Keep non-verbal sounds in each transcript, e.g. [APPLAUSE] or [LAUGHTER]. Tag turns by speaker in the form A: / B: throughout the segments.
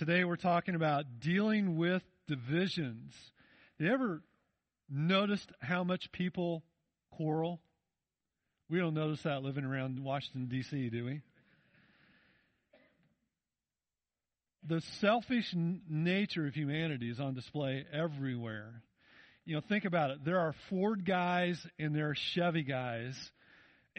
A: Today we're talking about dealing with divisions. You ever noticed how much people quarrel? We don't notice that living around Washington, D.C., do we? The selfish nature of humanity is on display everywhere. You know, think about it. There are Ford guys and there are Chevy guys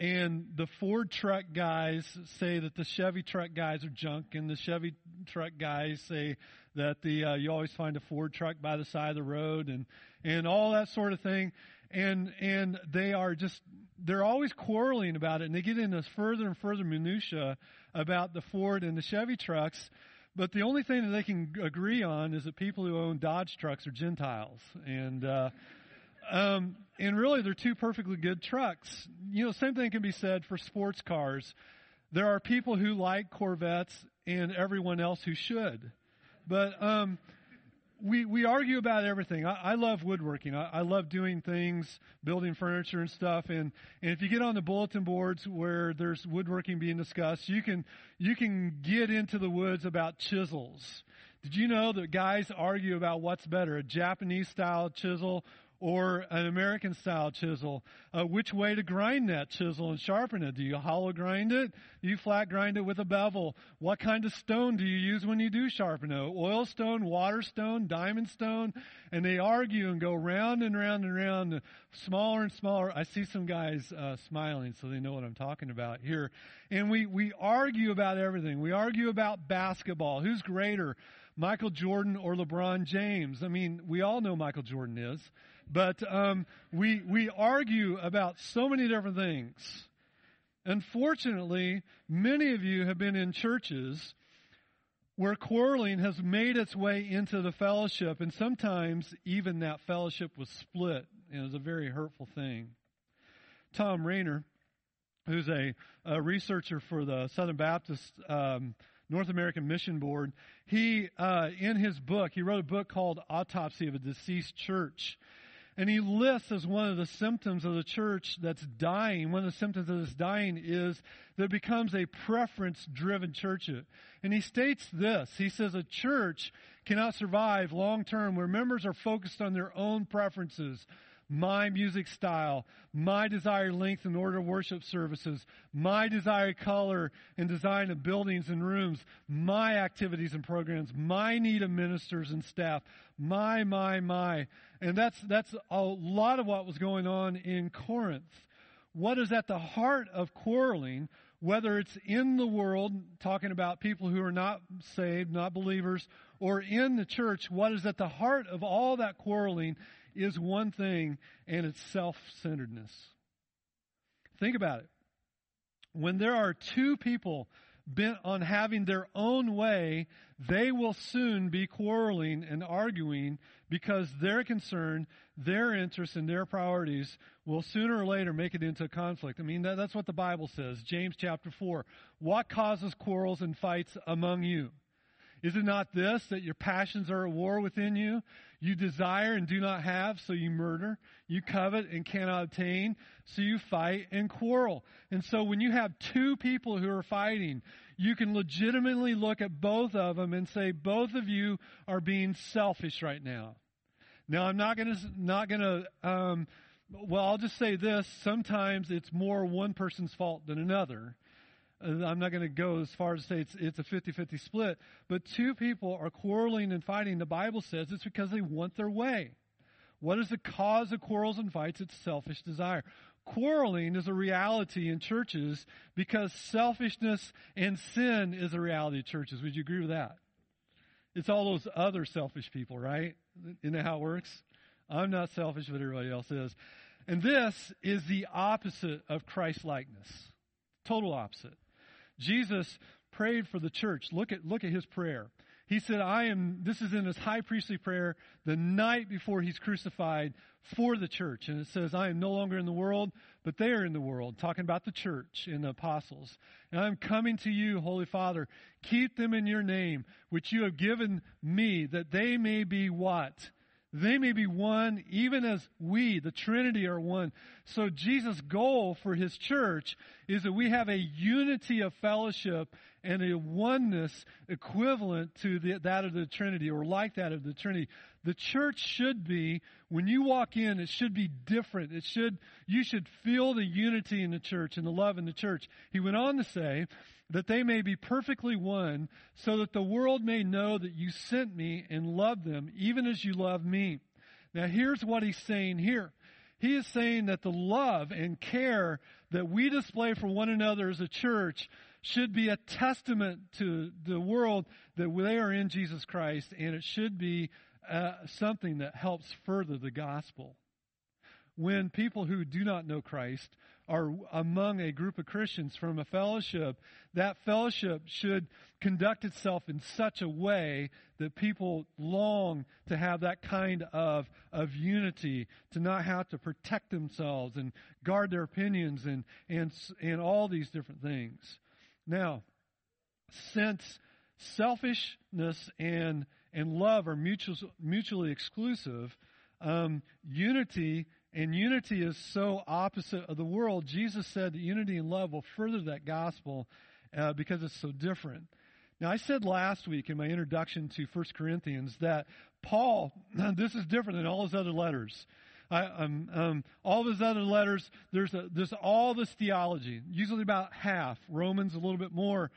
A: and the Ford truck guys say that the Chevy truck guys are junk, and the Chevy truck guys say that the uh, you always find a Ford truck by the side of the road, and and all that sort of thing, and and they are just they're always quarreling about it, and they get into further and further minutia about the Ford and the Chevy trucks. But the only thing that they can agree on is that people who own Dodge trucks are Gentiles, and. Uh, um, and really, they're two perfectly good trucks. You know, same thing can be said for sports cars. There are people who like Corvettes and everyone else who should. But um, we we argue about everything. I, I love woodworking. I, I love doing things, building furniture and stuff. And and if you get on the bulletin boards where there's woodworking being discussed, you can you can get into the woods about chisels. Did you know that guys argue about what's better, a Japanese style chisel or an American style chisel. Uh, which way to grind that chisel and sharpen it? Do you hollow grind it? Do you flat grind it with a bevel? What kind of stone do you use when you do sharpen it? Oil stone, water stone, diamond stone? And they argue and go round and round and round, smaller and smaller. I see some guys uh, smiling, so they know what I'm talking about here. And we, we argue about everything. We argue about basketball. Who's greater? Michael Jordan or LeBron James? I mean, we all know Michael Jordan is. But um, we we argue about so many different things. Unfortunately, many of you have been in churches where quarreling has made its way into the fellowship, and sometimes even that fellowship was split, and it's a very hurtful thing. Thom Rainer, who's a, a researcher for the Southern Baptist um, North American Mission Board, he uh, in his book he wrote a book called Autopsy of a Deceased Church, and he lists as one of the symptoms of the church that's dying, one of the symptoms of this dying is that it becomes a preference driven church. And he states this He says, A church cannot survive long term where members are focused on their own preferences, my music style, my desired length and order of worship services, my desired color and design of buildings and rooms, my activities and programs, my need of ministers and staff, my, my, my. And that's, that's a lot of what was going on in Corinth. What is at the heart of quarreling, whether it's in the world, talking about people who are not saved, not believers, or in the church, what is at the heart of all that quarreling is one thing, and it's self centeredness. Think about it. When there are two people bent on having their own way, they will soon be quarreling and arguing because their concern, their interests, and their priorities will sooner or later make it into a conflict. I mean, that, that's what the Bible says. James chapter 4. What causes quarrels and fights among you? Is it not this, that your passions are at war within you? You desire and do not have, so you murder. You covet and cannot obtain, so you fight and quarrel. And so when you have two people who are fighting, you can legitimately look at both of them and say, both of you are being selfish right now. Now, I'm not going to, not to, um, well, I'll just say this. Sometimes it's more one person's fault than another. I'm not going to go as far as to say it's, it's a 50-50 split, but two people are quarreling and fighting. The Bible says it's because they want their way. What is the cause of quarrels and fights? It's selfish desire. Quarreling is a reality in churches because selfishness and sin is a reality in churches. Would you agree with that? It's all those other selfish people, right? Isn't that how it works? I'm not selfish, but everybody else is. And this is the opposite of Christ likeness. Total opposite. Jesus prayed for the church. Look at, look at his prayer. He said, I am, this is in his high priestly prayer the night before he's crucified for the church. And it says, I am no longer in the world, but they are in the world, talking about the church and the apostles. And I'm coming to you, Holy Father. Keep them in your name, which you have given me, that they may be what? They may be one, even as we, the Trinity, are one. So Jesus' goal for his church is that we have a unity of fellowship and a oneness equivalent to the, that of the Trinity or like that of the Trinity. The church should be, when you walk in, it should be different. It should, you should feel the unity in the church and the love in the church. He went on to say, that they may be perfectly one, so that the world may know that you sent me and loved them, even as you love me. Now here's what he's saying here. He is saying that the love and care that we display for one another as a church should be a testament to the world that they are in Jesus Christ, and it should be uh, something that helps further the gospel. When people who do not know Christ are among a group of Christians from a fellowship, that fellowship should conduct itself in such a way that people long to have that kind of, of unity, to not have to protect themselves and guard their opinions and, and, and all these different things. Now, since selfishness and, and love are mutual, mutually exclusive, um, unity and unity is so opposite of the world. Jesus said that unity and love will further that gospel uh, because it's so different. Now, I said last week in my introduction to 1 Corinthians that Paul, [CLEARS THROAT] this is different than all his other letters. I, um, um, all his other letters, there's, a, there's all this theology, usually about half, Romans a little bit more,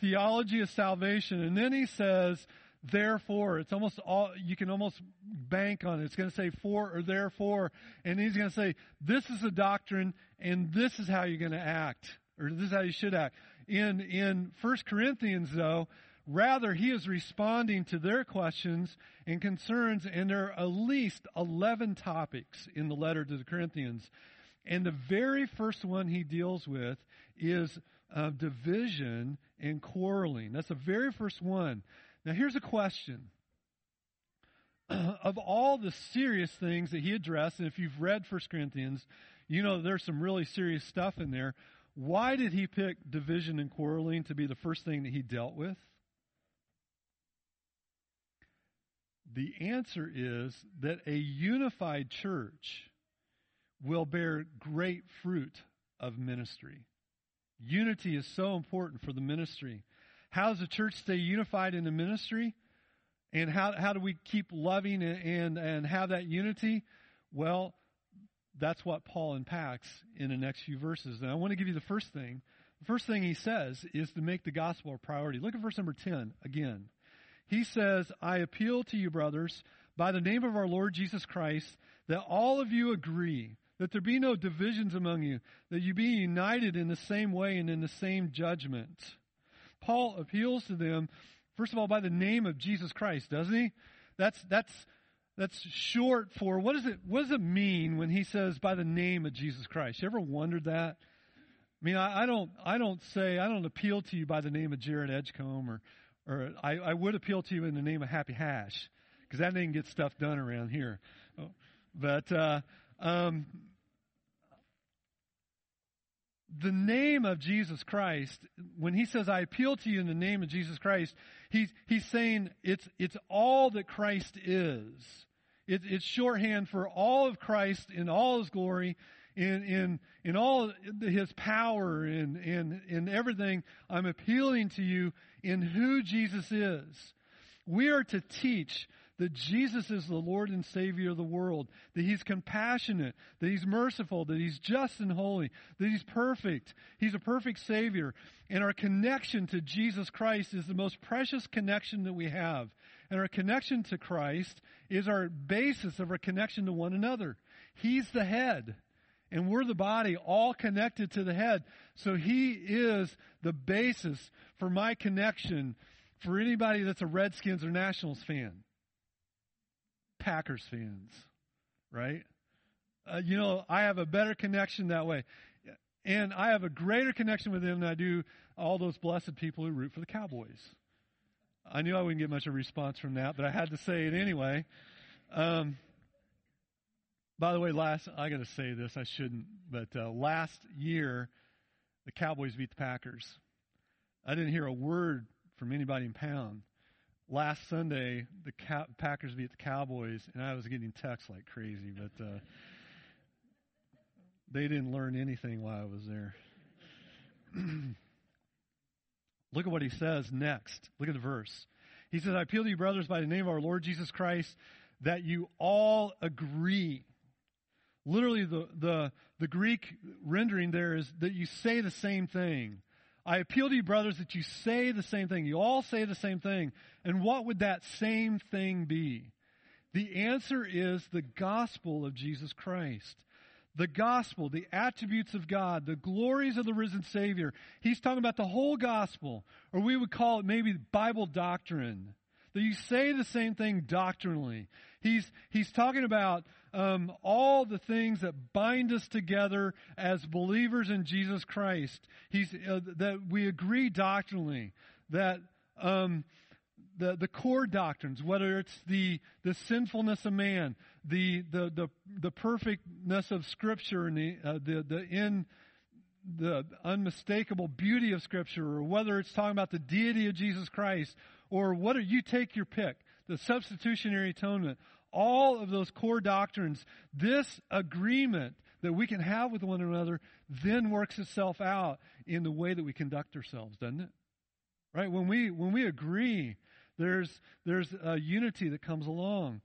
A: theology of salvation. And then he says, therefore. It's almost all, you can almost bank on it. It's going to say for or therefore. And he's going to say, this is a doctrine and this is how you're going to act, or this is how you should act. In, in 1 Corinthians though, rather he is responding to their questions and concerns and there are at least 11 topics in the letter to the Corinthians. And the very first one he deals with is uh, division and quarreling. That's the very first one. Now, here's a question. [CLEARS THROAT] of all the serious things that he addressed, and if you've read 1 Corinthians, you know there's some really serious stuff in there. Why did he pick division and quarreling to be the first thing that he dealt with? The answer is that a unified church will bear great fruit of ministry. Unity is so important for the ministry. How does the church stay unified in the ministry? And how, how do we keep loving and, and, and have that unity? Well, that's what Paul unpacks in the next few verses. And I want to give you the first thing. The first thing he says is to make the gospel a priority. Look at verse number 10 again. He says, I appeal to you, brothers, by the name of our Lord Jesus Christ, that all of you agree, that there be no divisions among you, that you be united in the same way and in the same judgment. Paul appeals to them, first of all, by the name of Jesus Christ, doesn't he? That's, that's, that's short for what does it what does it mean when he says by the name of Jesus Christ? You ever wondered that? I mean, I, I don't I don't say I don't appeal to you by the name of Jarred Edgecombe or or I, I would appeal to you in the name of Happy Hash because that didn't get stuff done around here. But uh, um, the name of Jesus Christ, when he says, I appeal to you in the name of Jesus Christ, he's, he's saying it's, it's all that Christ is. It, it's shorthand for all of Christ in all his glory, in, in, in all his power, in, in, in everything. I'm appealing to you in who Jesus is. We are to teach that Jesus is the Lord and Savior of the world, that He's compassionate, that He's merciful, that He's just and holy, that He's perfect. He's a perfect Savior. And our connection to Jesus Christ is the most precious connection that we have. And our connection to Christ is our basis of our connection to one another. He's the head. And we're the body, all connected to the head. So He is the basis for my connection for anybody that's a Redskins or Nationals fan. Packers fans, right? Uh, you know, I have a better connection that way. And I have a greater connection with them than I do all those blessed people who root for the Cowboys. I knew I wouldn't get much of a response from that, but I had to say it anyway. Um, by the way, last I got to say this, I shouldn't, but uh, last year the Cowboys beat the Packers. I didn't hear a word from anybody in Pound last Sunday, the Packers beat the Cowboys, and I was getting texts like crazy, but uh, they didn't learn anything while I was there. [CLEARS THROAT] Look at what he says next. Look at the verse. He says, I appeal to you, brothers, by the name of our Lord Jesus Christ, that you all agree. Literally, the, the, the Greek rendering there is that you say the same thing. I appeal to you, brothers, that you say the same thing. You all say the same thing. And what would that same thing be? The answer is the gospel of Jesus Christ. The gospel, the attributes of God, the glories of the risen Savior. He's talking about the whole gospel, or we would call it maybe Bible doctrine. That you say the same thing doctrinally. He's, he's talking about um, all the things that bind us together as believers in Jesus Christ. He's, uh, that we agree doctrinally. That um, the, the core doctrines, whether it's the, the sinfulness of man, the, the, the, the perfectness of Scripture, and the, uh, the, the in, the unmistakable beauty of Scripture, or whether it's talking about the deity of Jesus Christ, or what do you take your pick, the substitutionary atonement, all of those core doctrines, this agreement that we can have with one another then works itself out in the way that we conduct ourselves, doesn't it? Right? When we when we agree, there's there's a unity that comes along.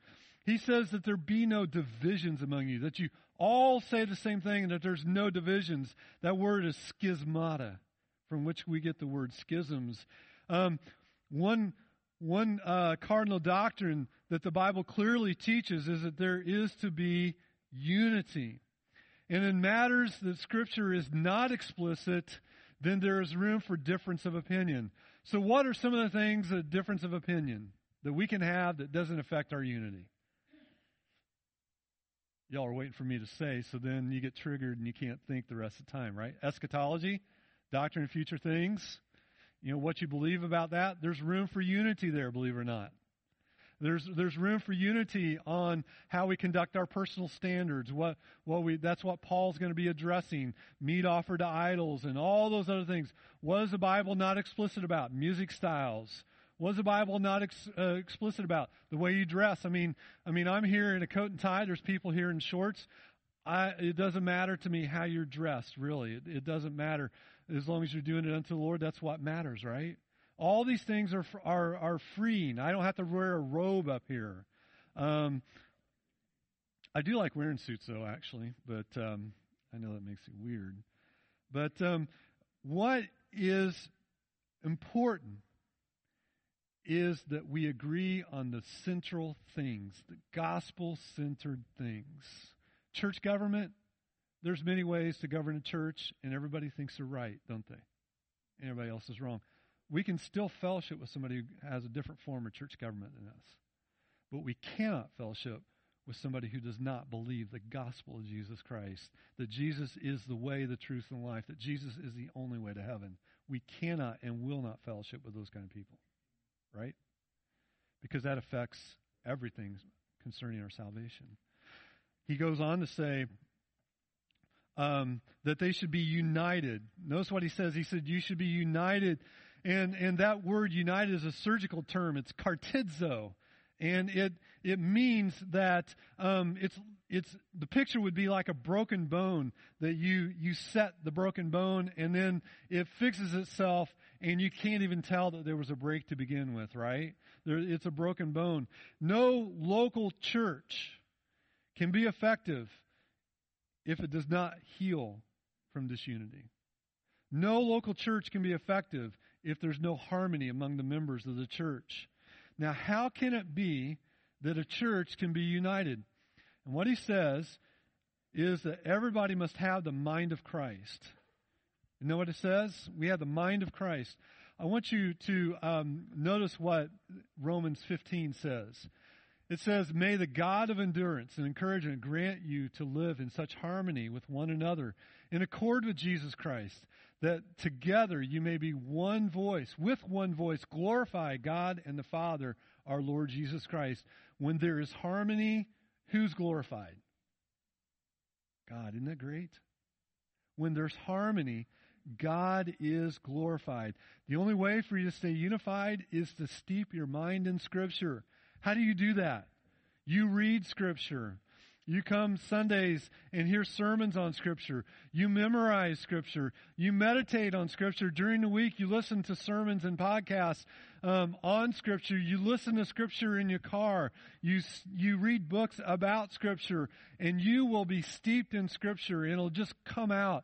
A: He says that there be no divisions among you, that you all say the same thing and that there's no divisions. That word is schismata, from which we get the word schisms. Um, one one uh, cardinal doctrine that the Bible clearly teaches is that there is to be unity. And in matters that Scripture is not explicit, then there is room for difference of opinion. So, what are some of the things, a difference of opinion, that we can have that doesn't affect our unity? Y'all are waiting for me to say, so then you get triggered and you can't think the rest of the time, right? Eschatology, doctrine of future things, you know, what you believe about that, there's room for unity there, believe it or not. There's, there's room for unity on how we conduct our personal standards. What, what we, that's what Paul's going to be addressing. Meat offered to idols and all those other things. What is the Bible not explicit about? Music styles. What is the Bible not ex, uh, explicit about? The way you dress. I mean, I mean, I'm here in a coat and tie. There's people here in shorts. I, it doesn't matter to me how you're dressed, really. It, it doesn't matter as long as you're doing it unto the Lord, that's what matters, right? All these things are are are freeing. I don't have to wear a robe up here. Um, I do like wearing suits, though, actually, but um, I know that makes it weird. But um, what is important is that we agree on the central things, the gospel centered things. Church government, there's many ways to govern a church, and everybody thinks they're right, don't they? Everybody else is wrong. We can still fellowship with somebody who has a different form of church government than us. But we cannot fellowship with somebody who does not believe the gospel of Jesus Christ, that Jesus is the way, the truth, and life, that Jesus is the only way to heaven. We cannot and will not fellowship with those kind of people, right? Because that affects everything concerning our salvation. He goes on to say, um, that they should be united. Notice what he says. He said, You should be united. And, and that word united is a surgical term. It's cartizo. And it, it means that um, it's, it's, the picture would be like a broken bone that you, you set the broken bone and then it fixes itself and you can't even tell that there was a break to begin with, right? There, it's a broken bone. No local church can be effective if it does not heal from disunity. No local church can be effective if there's no harmony among the members of the church. Now, how can it be that a church can be united? And what he says is that everybody must have the mind of Christ. You know what it says? We have the mind of Christ. I want you to um, notice what Romans 15 says. It says, May the God of endurance and encouragement grant you to live in such harmony with one another, in accord with Jesus Christ, that together you may be one voice, with one voice, glorify God and the Father, our Lord Jesus Christ. When there is harmony, who's glorified? God. Isn't that great? When there's harmony, God is glorified. The only way for you to stay unified is to steep your mind in Scripture. How do you do that? You read Scripture. You come Sundays and hear sermons on Scripture. You memorize Scripture. You meditate on Scripture. During the week, you listen to sermons and podcasts um, on Scripture. You listen to Scripture in your car. You, you read books about Scripture, and you will be steeped in Scripture. It'll just come out.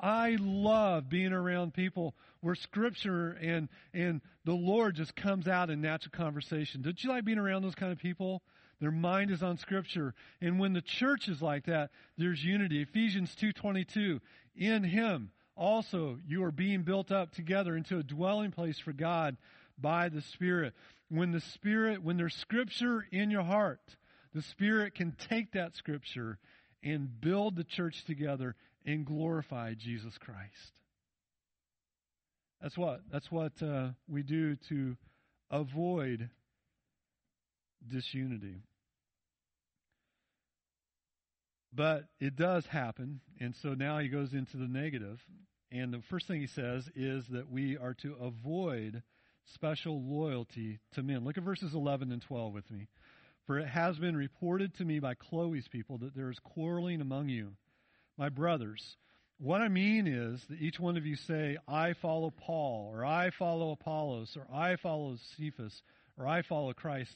A: I love being around people where Scripture and, and the Lord just comes out in natural conversation. Don't you like being around those kind of people? Their mind is on Scripture. And when the church is like that, there's unity. Ephesians 2.22, in Him also you are being built up together into a dwelling place for God by the Spirit. When the Spirit, when there's Scripture in your heart, the Spirit can take that Scripture and build the church together and glorify Jesus Christ. That's what that's what uh, we do to avoid disunity. But it does happen, and so now he goes into the negative. And the first thing he says is that we are to avoid special loyalty to men. Look at verses 11 and 12 with me. For it has been reported to me by Chloe's people that there is quarreling among you. My brothers, what I mean is that each one of you say, I follow Paul, or I follow Apollos, or I follow Cephas, or I follow Christ.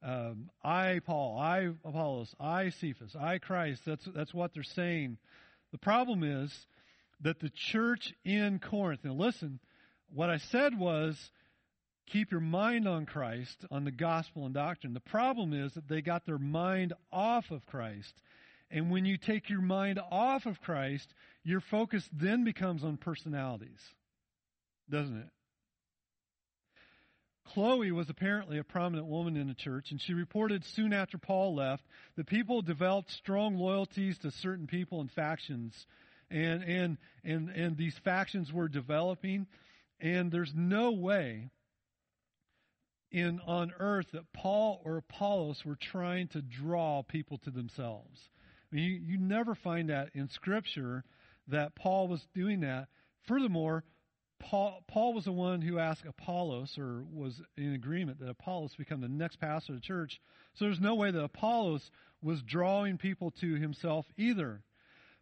A: Um, I, Paul, I, Apollos, I, Cephas, I, Christ. That's, that's what they're saying. The problem is that the church in Corinth, now listen, what I said was keep your mind on Christ, on the gospel and doctrine. The problem is that they got their mind off of Christ. And when you take your mind off of Christ, your focus then becomes on personalities, doesn't it? Chloe was apparently a prominent woman in the church, and she reported soon after Paul left that people developed strong loyalties to certain people and factions, and and and and these factions were developing, and there's no way in on earth that Paul or Apollos were trying to draw people to themselves. You, you never find that in Scripture that Paul was doing that. Furthermore, Paul, Paul was the one who asked Apollos, or was in agreement that Apollos become the next pastor of the church. So there's no way that Apollos was drawing people to himself either.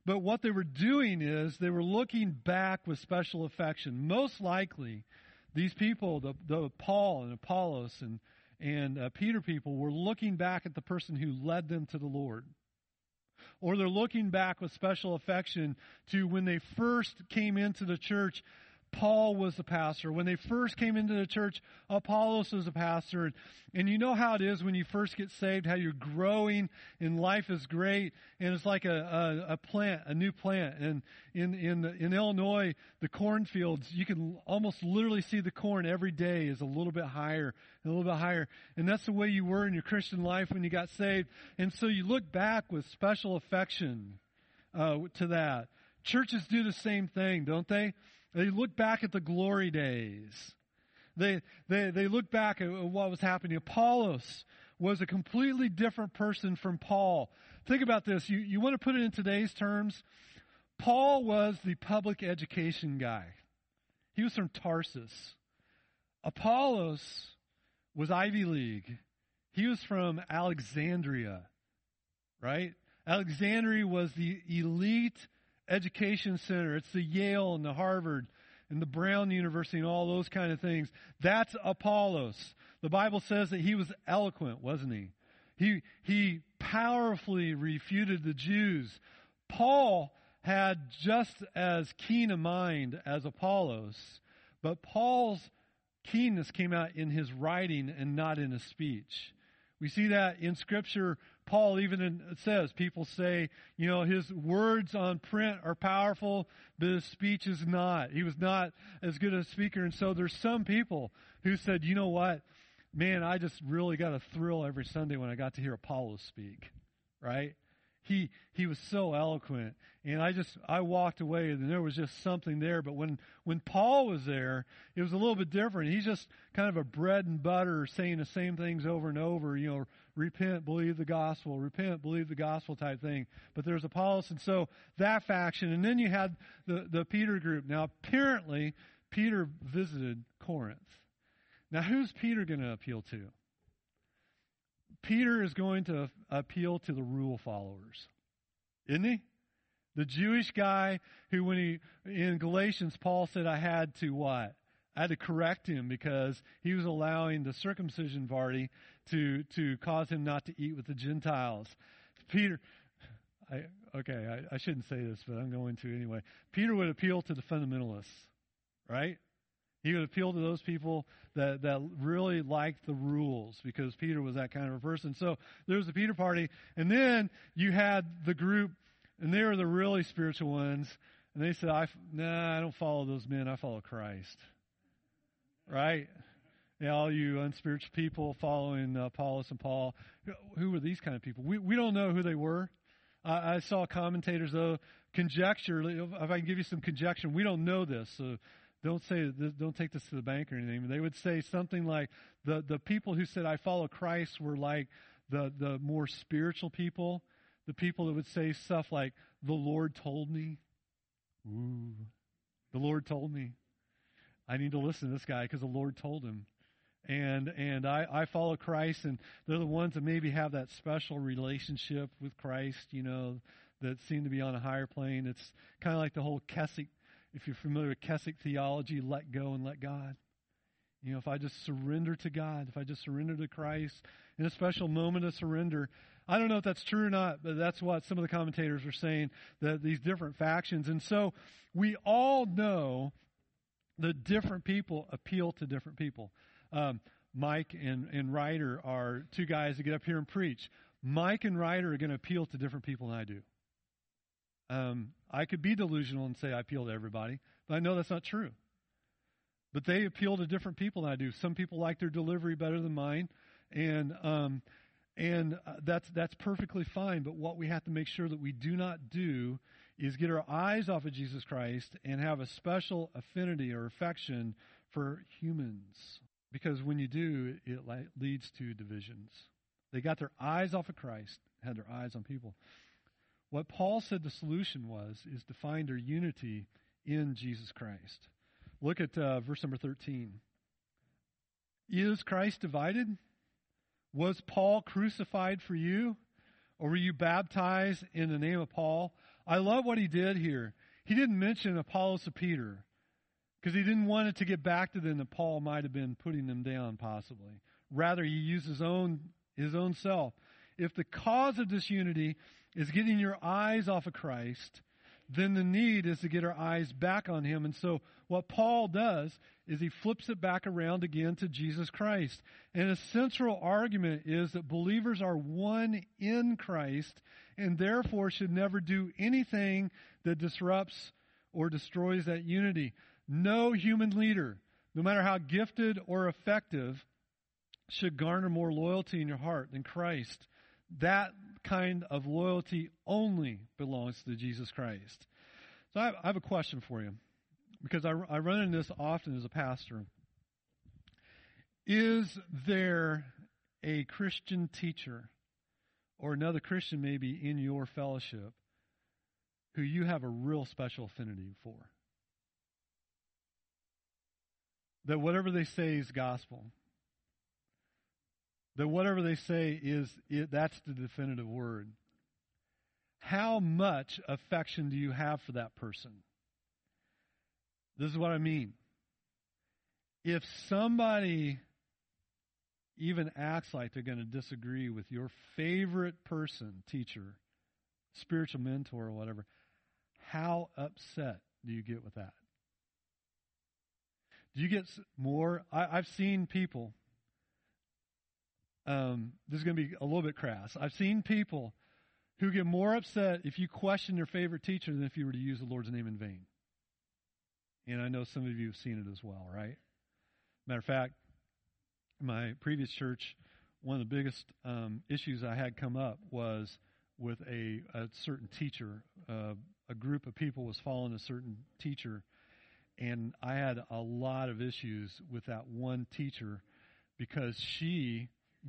A: But what they were doing is they were looking back with special affection. Most likely, these people, the, the Paul and Apollos and and uh, Peter people, were looking back at the person who led them to the Lord or they're looking back with special affection to when they first came into the church Paul was the pastor. When they first came into the church, Apollos was a pastor. And you know how it is when you first get saved, how you're growing and life is great. And it's like a, a, a plant, a new plant. And in, in, in Illinois, the cornfields, you can almost literally see the corn every day is a little bit higher, a little bit higher. And that's the way you were in your Christian life when you got saved. And so you look back with special affection uh, to that. Churches do the same thing, don't they? They look back at the glory days. They, they, they look back at what was happening. Apollos was a completely different person from Paul. Think about this. You, you want to put it in today's terms? Paul was the public education guy. He was from Tarsus. Apollos was Ivy League. He was from Alexandria, right? Alexandria was the elite education center. It's the Yale and the Harvard and the Brown University and all those kind of things. That's Apollos. The Bible says that he was eloquent, wasn't he? He, he powerfully refuted the Jews. Paul had just as keen a mind as Apollos, but Paul's keenness came out in his writing and not in his speech. We see that in Scripture Paul even says, people say, you know, his words on print are powerful, but his speech is not. He was not as good a speaker. And so there's some people who said, you know what? Man, I just really got a thrill every Sunday when I got to hear Apollos speak, right? he he was so eloquent and i just i walked away and there was just something there but when when paul was there it was a little bit different he's just kind of a bread and butter saying the same things over and over you know repent believe the gospel repent believe the gospel type thing. But there's apollos and so that faction and then you had the the peter group. Now apparently peter visited corinth. Now who's peter going to appeal to? Peter is going to appeal to the rule followers, isn't he? The Jewish guy who, when he, in Galatians, Paul said, I had to what? I had to correct him because he was allowing the circumcision party to, to cause him not to eat with the Gentiles. Peter, I, okay, I, I shouldn't say this, but I'm going to anyway. Peter would appeal to the fundamentalists, right? He would appeal to those people that, that really liked the rules because Peter was that kind of a person. So there was the Peter party. And then you had the group, and they were the really spiritual ones. And they said, I, nah, I don't follow those men. I follow Christ. Right? All you unspiritual people following uh, Apollos and Paul. Who were these kind of people? We, we don't know who they were. I saw commentators, though, conjecture. If I can give you some conjecture, we don't know this. So don't say don't take this to the bank or anything. They would say something like the the people who said I follow Christ were like the the more spiritual people, the people that would say stuff like the Lord told me. Ooh, the Lord told me. I need to listen to this guy because the Lord told him. And and I, I follow Christ, and they're the ones that maybe have that special relationship with Christ, you know, that seem to be on a higher plane. It's kind of like the whole Keswick if you're familiar with Keswick theology, let go and let God. You know, if I just surrender to God, if I just surrender to Christ in a special moment of surrender, I don't know if that's true or not, but that's what some of the commentators are saying, that these different factions. And so we all know that different people appeal to different people. Um, Mike and, and Ryder are two guys that get up here and preach. Mike and Ryder are going to appeal to different people than I do. Um, I could be delusional and say I appeal to everybody, but I know that's not true. But they appeal to different people than I do. Some people like their delivery better than mine, and um, and uh, that's that's perfectly fine. But what we have to make sure that we do not do is get our eyes off of Jesus Christ and have a special affinity or affection for humans, because when you do, it leads to divisions. They got their eyes off of Christ, had their eyes on people. What Paul said the solution was is to find our unity in Jesus Christ. Look at uh, verse number 13. Is Christ divided? Was Paul crucified for you? Or were you baptized in the name of Paul? I love what he did here. He didn't mention Apollos or Peter because he didn't want it to get back to them that Paul might have been putting them down, possibly. Rather, he used his own, his own self. If the cause of disunity is getting your eyes off of Christ, then the need is to get our eyes back on Him. And so, what Paul does is he flips it back around again to Jesus Christ. And a central argument is that believers are one in Christ and therefore should never do anything that disrupts or destroys that unity. No human leader, no matter how gifted or effective, should garner more loyalty in your heart than Christ. That kind of loyalty only belongs to Jesus Christ. So I have, a question for you because I, I run into this often as a pastor. Is there a Christian teacher or another Christian maybe in your fellowship who you have a real special affinity for? That whatever they say is gospel that whatever they say is it, that's the definitive word. How much affection do you have for that person? This is what I mean. If somebody even acts like they're going to disagree with your favorite person, teacher, spiritual mentor, or whatever, how upset do you get with that? Do you get more? I, I've seen people um, this is going to be a little bit crass. I've seen people who get more upset if you question their favorite teacher than if you were to use the Lord's name in vain. And I know some of you have seen it as well, right? Matter of fact, my previous church, one of the biggest um, issues I had come up was with a, a certain teacher. Uh, a group of people was following a certain teacher, and I had a lot of issues with that one teacher because she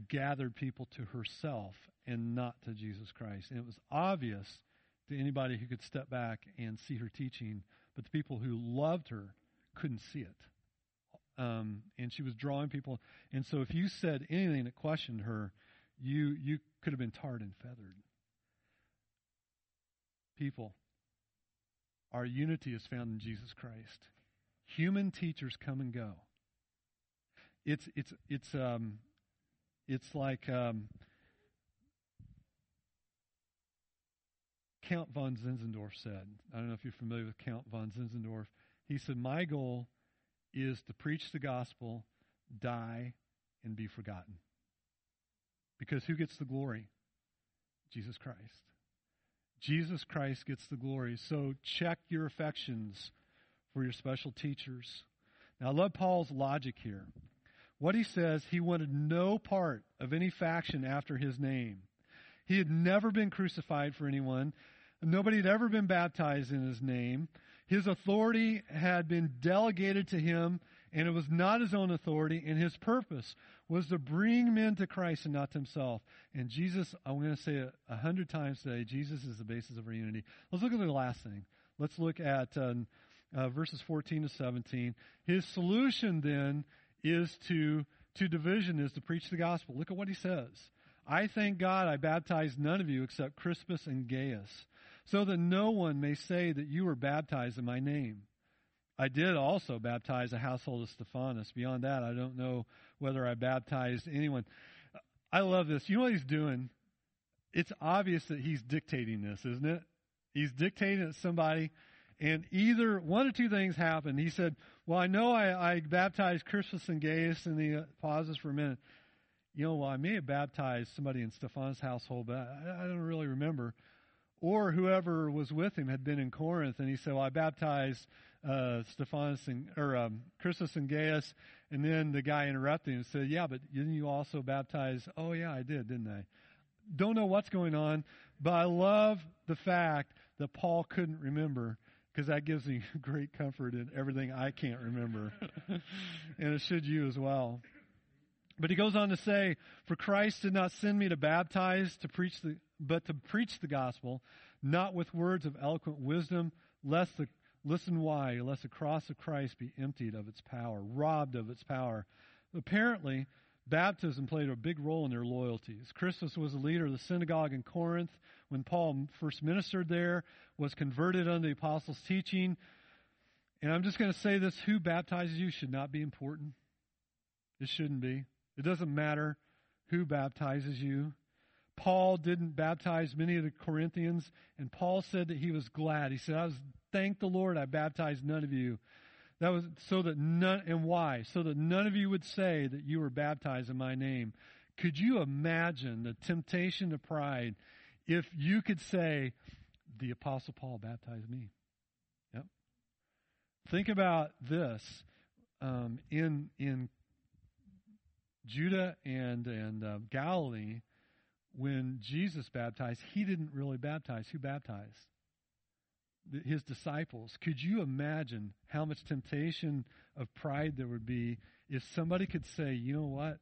A: gathered people to herself and not to Jesus Christ. And it was obvious to anybody who could step back and see her teaching, but the people who loved her couldn't see it. Um, and she was drawing people. And so if you said anything that questioned her, you, you could have been tarred and feathered. People, our unity is found in Jesus Christ. Human teachers come and go. It's it's it's um it's like um, Count von Zinzendorf said. I don't know if you're familiar with Count von Zinzendorf. He said, "My goal is to preach the gospel, die, and be forgotten." Because who gets the glory? Jesus Christ. Jesus Christ gets the glory. So check your affections for your special teachers. Now, I love Paul's logic here. What he says, he wanted no part of any faction after his name. He had never been crucified for anyone. Nobody had ever been baptized in his name. His authority had been delegated to him, and it was not his own authority, and his purpose was to bring men to Christ and not to himself. And Jesus, I'm going to say it a hundred times today, Jesus is the basis of our unity. Let's look at the last thing. Let's look at uh, uh, verses 14 to 17. His solution then is to, to division is to preach the gospel. Look at what he says. I thank God I baptized none of you except Crispus and Gaius, so that no one may say that you were baptized in my name. I did also baptize a household of Stephanas. Beyond that, I don't know whether I baptized anyone. I love this. You know what he's doing? It's obvious that he's dictating this, isn't it? He's dictating it to somebody and either one or two things happened. He said, Well, I know I, I baptized Crispus and Gaius, and he pauses for a minute. You know, well, I may have baptized somebody in Stephan's household, but I, I don't really remember. Or whoever was with him had been in Corinth, and he said, Well, I baptized uh, Stephanas and, or um, Crispus and Gaius, and then the guy interrupted him and said, Yeah, but didn't you also baptize? Oh, yeah, I did, didn't I? Don't know what's going on, but I love the fact that Paul couldn't remember because that gives me [LAUGHS] great comfort in everything I can't remember. [LAUGHS] and it should you as well. But he goes on to say, For Christ did not send me to baptize, to preach the, but to preach the gospel, not with words of eloquent wisdom, lest the, listen why, lest the cross of Christ be emptied of its power, robbed of its power. Apparently, baptism played a big role in their loyalties. Crispus was the leader of the synagogue in Corinth when Paul first ministered there, was converted under the apostles' teaching. And I'm just going to say this who baptizes you should not be important. It shouldn't be. It doesn't matter who baptizes you. Paul didn't baptize many of the Corinthians, and Paul said that he was glad. He said, I was thank the Lord I baptized none of you. That was so that none and why? So that none of you would say that you were baptized in my name. Could you imagine the temptation to pride if you could say, the Apostle Paul baptized me. Yep. Think about this. Um, in in Judah and and uh, Galilee, when Jesus baptized, he didn't really baptize. Who baptized? His disciples. Could you imagine how much temptation of pride there would be if somebody could say, "You know what?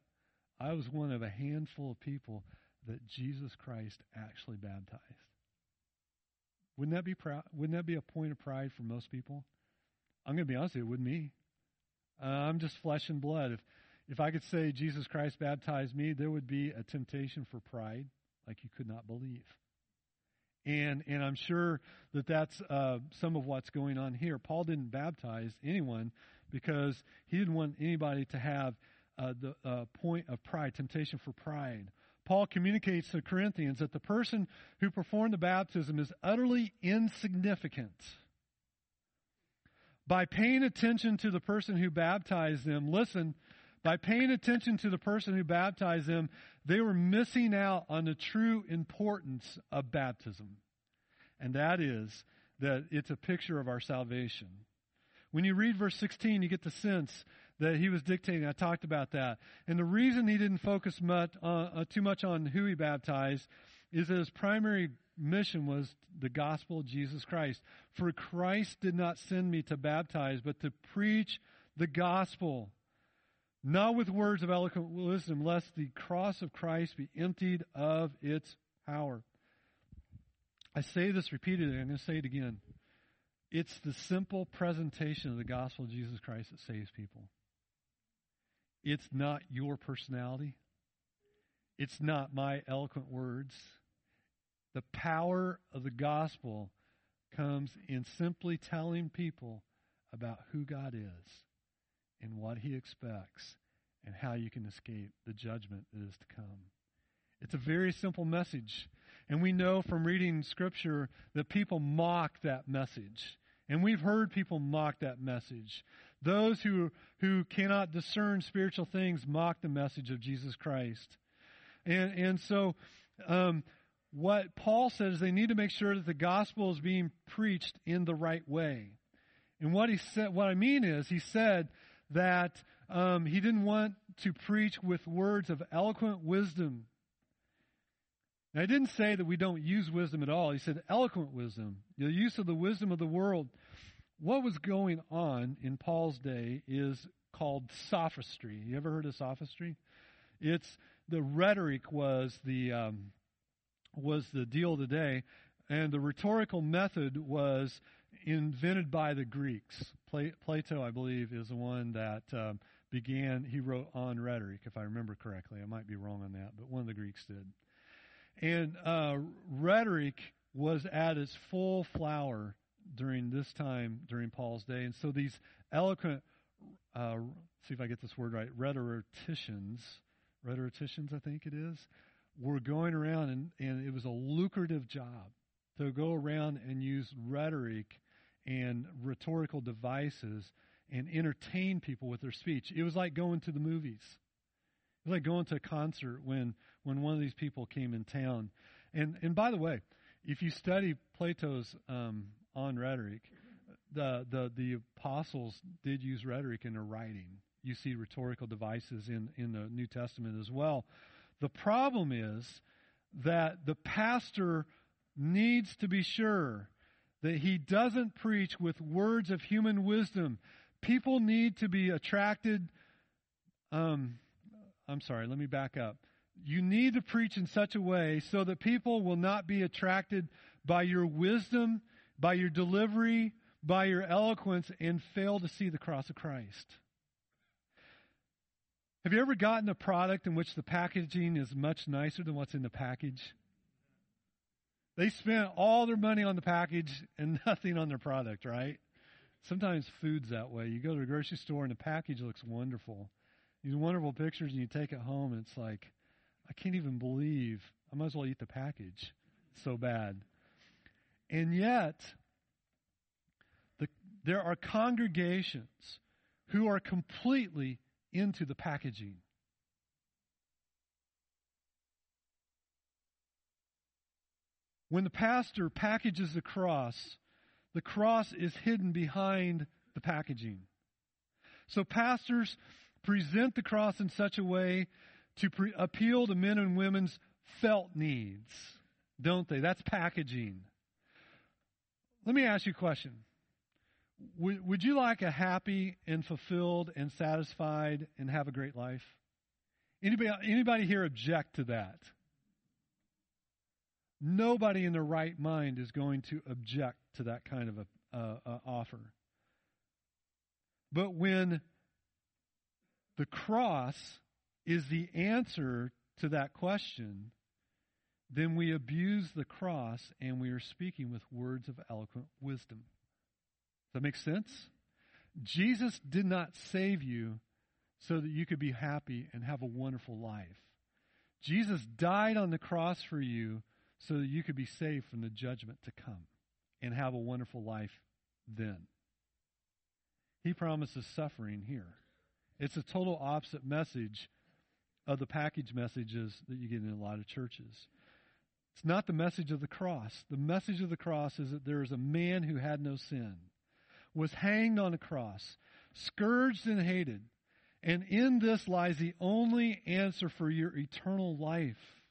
A: I was one of a handful of people that Jesus Christ actually baptized. Wouldn't that be proud? Wouldn't that be a point of pride for most people? I'm going to be honest with you, it wouldn't me. Uh, I'm just flesh and blood. If if I could say Jesus Christ baptized me, there would be a temptation for pride, like you could not believe. And and I'm sure that that's uh, some of what's going on here. Paul didn't baptize anyone because he didn't want anybody to have uh, the uh, point of pride, temptation for pride. Paul communicates to the Corinthians that the person who performed the baptism is utterly insignificant. By paying attention to the person who baptized them, listen, by paying attention to the person who baptized them, they were missing out on the true importance of baptism. And that is that it's a picture of our salvation. When you read verse 16, you get the sense that he was dictating. I talked about that. And the reason he didn't focus much, uh, uh, too much on who he baptized is that his primary mission was the gospel of Jesus Christ. For Christ did not send me to baptize, but to preach the gospel, not with words of eloquent wisdom, lest the cross of Christ be emptied of its power. I say this repeatedly, I'm going to say it again. It's the simple presentation of the gospel of Jesus Christ that saves people. It's not your personality. It's not my eloquent words. The power of the gospel comes in simply telling people about who God is and what he expects and how you can escape the judgment that is to come. It's a very simple message. And we know from reading Scripture that people mock that message. And we've heard people mock that message. Those who, who cannot discern spiritual things mock the message of Jesus Christ. And, and so, um, what Paul says, they need to make sure that the gospel is being preached in the right way. And what he said, what I mean is, he said that um, he didn't want to preach with words of eloquent wisdom now, he didn't say that we don't use wisdom at all. He said eloquent wisdom, the use of the wisdom of the world. What was going on in Paul's day is called sophistry. You ever heard of sophistry? It's the rhetoric was the um, was the deal today, and the rhetorical method was invented by the Greeks. Plato, I believe, is the one that um, began. He wrote on rhetoric, if I remember correctly. I might be wrong on that, but one of the Greeks did. And uh, rhetoric was at its full flower during this time, during Paul's day. And so these eloquent, uh, see if I get this word right, rhetoricians, rhetoricians, I think it is, were going around, and, and it was a lucrative job to go around and use rhetoric and rhetorical devices and entertain people with their speech. It was like going to the movies. It was like going to a concert when, when one of these people came in town. And, and by the way, if you study Plato's um, on rhetoric, the, the, the apostles did use rhetoric in their writing. You see rhetorical devices in, in the New Testament as well. The problem is that the pastor needs to be sure that he doesn't preach with words of human wisdom. People need to be attracted um, I'm sorry, let me back up. You need to preach in such a way so that people will not be attracted by your wisdom, by your delivery, by your eloquence, and fail to see the cross of Christ. Have you ever gotten a product in which the packaging is much nicer than what's in the package? They spent all their money on the package and [LAUGHS] nothing on their product, right? Sometimes food's that way. You go to a grocery store and the package looks wonderful these wonderful pictures and you take it home and it's like, I can't even believe I might as well eat the package. It's so bad. And yet, the, there are congregations who are completely into the packaging. When the pastor packages the cross, the cross is hidden behind the packaging. So pastors present the cross in such a way to pre- appeal to men and women's felt needs, don't they? That's packaging. Let me ask you a question. Would, would you like a happy and fulfilled and satisfied and have a great life? Anybody, anybody here object to that? Nobody in their right mind is going to object to that kind of a, uh, offer. But when the cross is the answer to that question, then we abuse the cross and we are speaking with words of eloquent wisdom. Does that make sense? Jesus did not save you so that you could be happy and have a wonderful life. Jesus died on the cross for you so that you could be saved from the judgment to come and have a wonderful life then. He promises suffering here. It's a total opposite message of the package messages that you get in a lot of churches. It's not the message of the cross. The message of the cross is that there is a man who had no sin, was hanged on a cross, scourged and hated, and in this lies the only answer for your eternal life.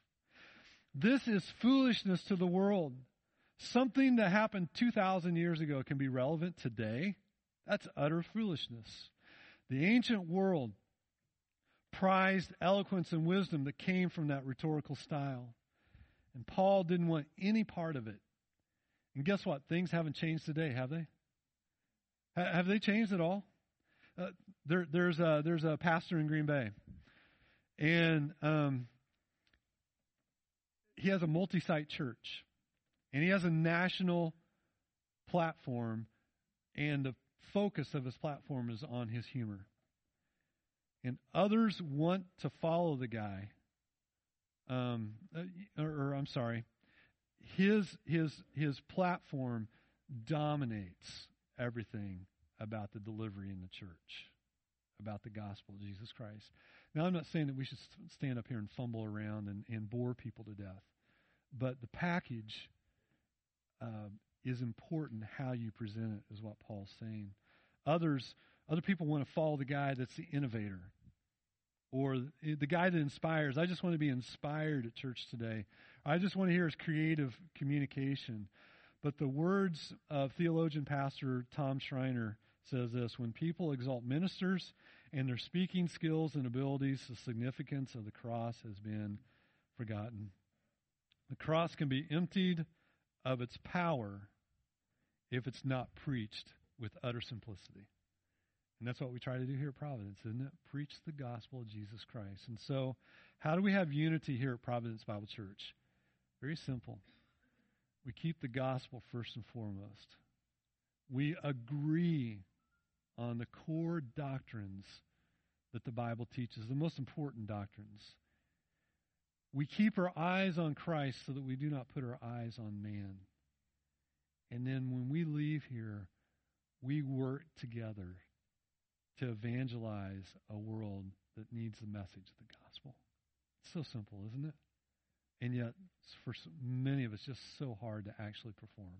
A: This is foolishness to the world. Something that happened 2,000 years ago can be relevant today. That's utter foolishness. The ancient world prized eloquence and wisdom that came from that rhetorical style. And Paul didn't want any part of it. And guess what? Things haven't changed today, have they? have they changed at all? Uh, there, there's, a, there's a pastor in Green Bay. And um, he has a multi site church, and he has a national platform, and the focus of his platform is on his humor. And others want to follow the guy. Um, uh, or, or I'm sorry, his his his platform dominates everything about the delivery in the church, about the gospel of Jesus Christ. Now, I'm not saying that we should stand up here and fumble around and, and bore people to death, but the package uh, is important. How you present it is what Paul's saying. Others, other people want to follow the guy that's the innovator or the guy that inspires. I just want to be inspired at church today. I just want to hear his creative communication. But the words of theologian pastor Tom Schreiner says this when people exalt ministers and their speaking skills and abilities, the significance of the cross has been forgotten. The cross can be emptied of its power if it's not preached with utter simplicity. And that's what we try to do here at Providence, isn't it? Preach the gospel of Jesus Christ. And so, how do we have unity here at Providence Bible Church? Very simple. We keep the gospel first and foremost. We agree on the core doctrines that the Bible teaches, the most important doctrines. We keep our eyes on Christ so that we do not put our eyes on man. And then when we leave here, we work together to evangelize a world that needs the message of the gospel. It's so simple, isn't it? And yet, for many of us, just so hard to actually perform.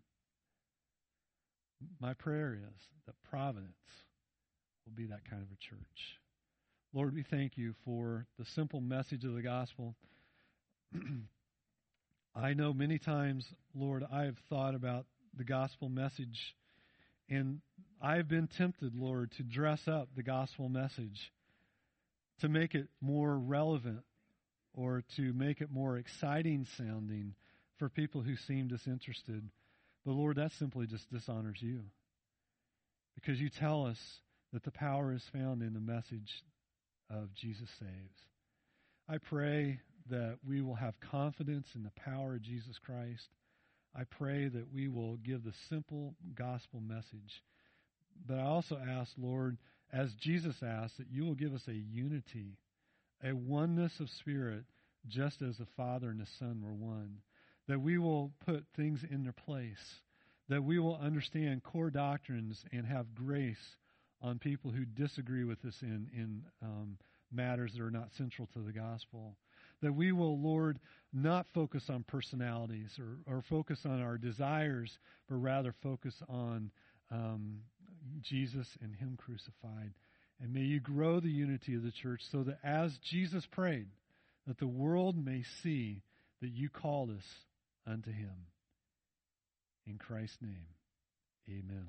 A: My prayer is that Providence will be that kind of a church. Lord, we thank you for the simple message of the gospel. I know many times, Lord, I have thought about the gospel message, and I've been tempted, Lord, to dress up the gospel message, to make it more relevant, or to make it more exciting sounding for people who seem disinterested. But Lord, that simply just dishonors you. Because you tell us that the power is found in the message of Jesus Saves. I pray that we will have confidence in the power of Jesus Christ. I pray that we will give the simple gospel message. But I also ask, Lord, as Jesus asked, that you will give us a unity, a oneness of spirit, just as the Father and the Son were one. That we will put things in their place. That we will understand core doctrines and have grace on people who disagree with us in, in um, matters that are not central to the gospel. That we will, Lord, not focus on personalities or, or focus on our desires, but rather focus on um, Jesus and Him crucified. And may you grow the unity of the church so that as Jesus prayed, that the world may see that you called us unto Him. In Christ's name, amen.